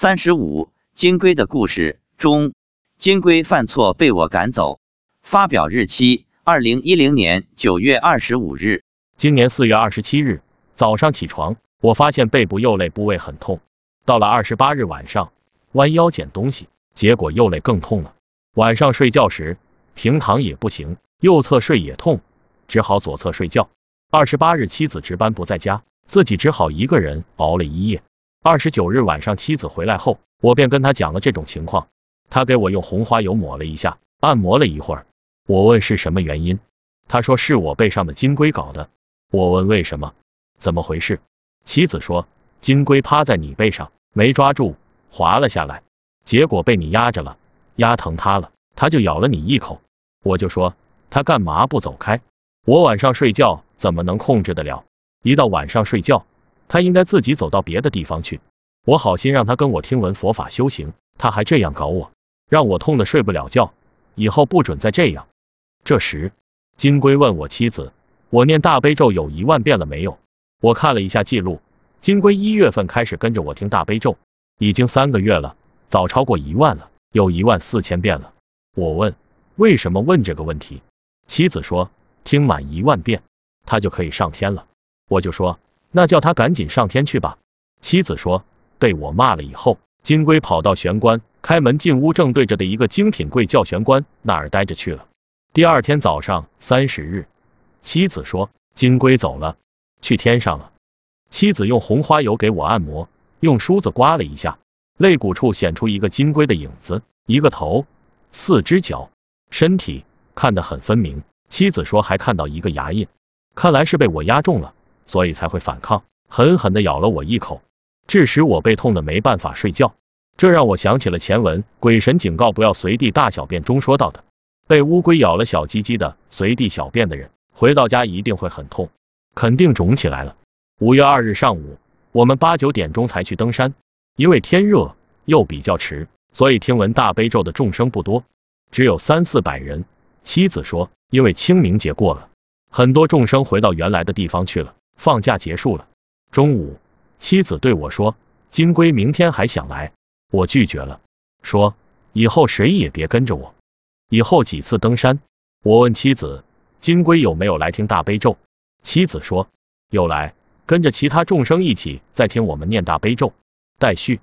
三十五，金龟的故事中，金龟犯错被我赶走。发表日期：二零一零年九月二十五日。今年四月二十七日早上起床，我发现背部右肋部位很痛。到了二十八日晚上，弯腰捡东西，结果右肋更痛了。晚上睡觉时，平躺也不行，右侧睡也痛，只好左侧睡觉。二十八日妻子值班不在家，自己只好一个人熬了一夜。二十九日晚上妻子回来后，我便跟他讲了这种情况，他给我用红花油抹了一下，按摩了一会儿。我问是什么原因，他说是我背上的金龟搞的。我问为什么，怎么回事？妻子说金龟趴在你背上，没抓住，滑了下来，结果被你压着了，压疼它了，它就咬了你一口。我就说它干嘛不走开？我晚上睡觉怎么能控制得了？一到晚上睡觉，他应该自己走到别的地方去。我好心让他跟我听闻佛法修行，他还这样搞我，让我痛得睡不了觉。以后不准再这样。这时，金龟问我妻子：“我念大悲咒有一万遍了没有？”我看了一下记录，金龟一月份开始跟着我听大悲咒，已经三个月了，早超过一万了，有一万四千遍了。我问：“为什么问这个问题？”妻子说：“听满一万遍，他就可以上天了。”我就说：“那叫他赶紧上天去吧。”妻子说：“被我骂了以后，金龟跑到玄关，开门进屋，正对着的一个精品柜叫玄关那儿待着去了。”第二天早上，三十日，妻子说金龟走了，去天上了。妻子用红花油给我按摩，用梳子刮了一下，肋骨处显出一个金龟的影子，一个头，四只脚，身体看得很分明。妻子说还看到一个牙印，看来是被我压中了，所以才会反抗，狠狠的咬了我一口，致使我被痛的没办法睡觉。这让我想起了前文鬼神警告不要随地大小便中说到的。被乌龟咬了小鸡鸡的随地小便的人，回到家一定会很痛，肯定肿起来了。五月二日上午，我们八九点钟才去登山，因为天热又比较迟，所以听闻大悲咒的众生不多，只有三四百人。妻子说，因为清明节过了，很多众生回到原来的地方去了，放假结束了。中午，妻子对我说，金龟明天还想来，我拒绝了，说以后谁也别跟着我。以后几次登山，我问妻子金龟有没有来听大悲咒，妻子说有来，跟着其他众生一起在听我们念大悲咒。待续。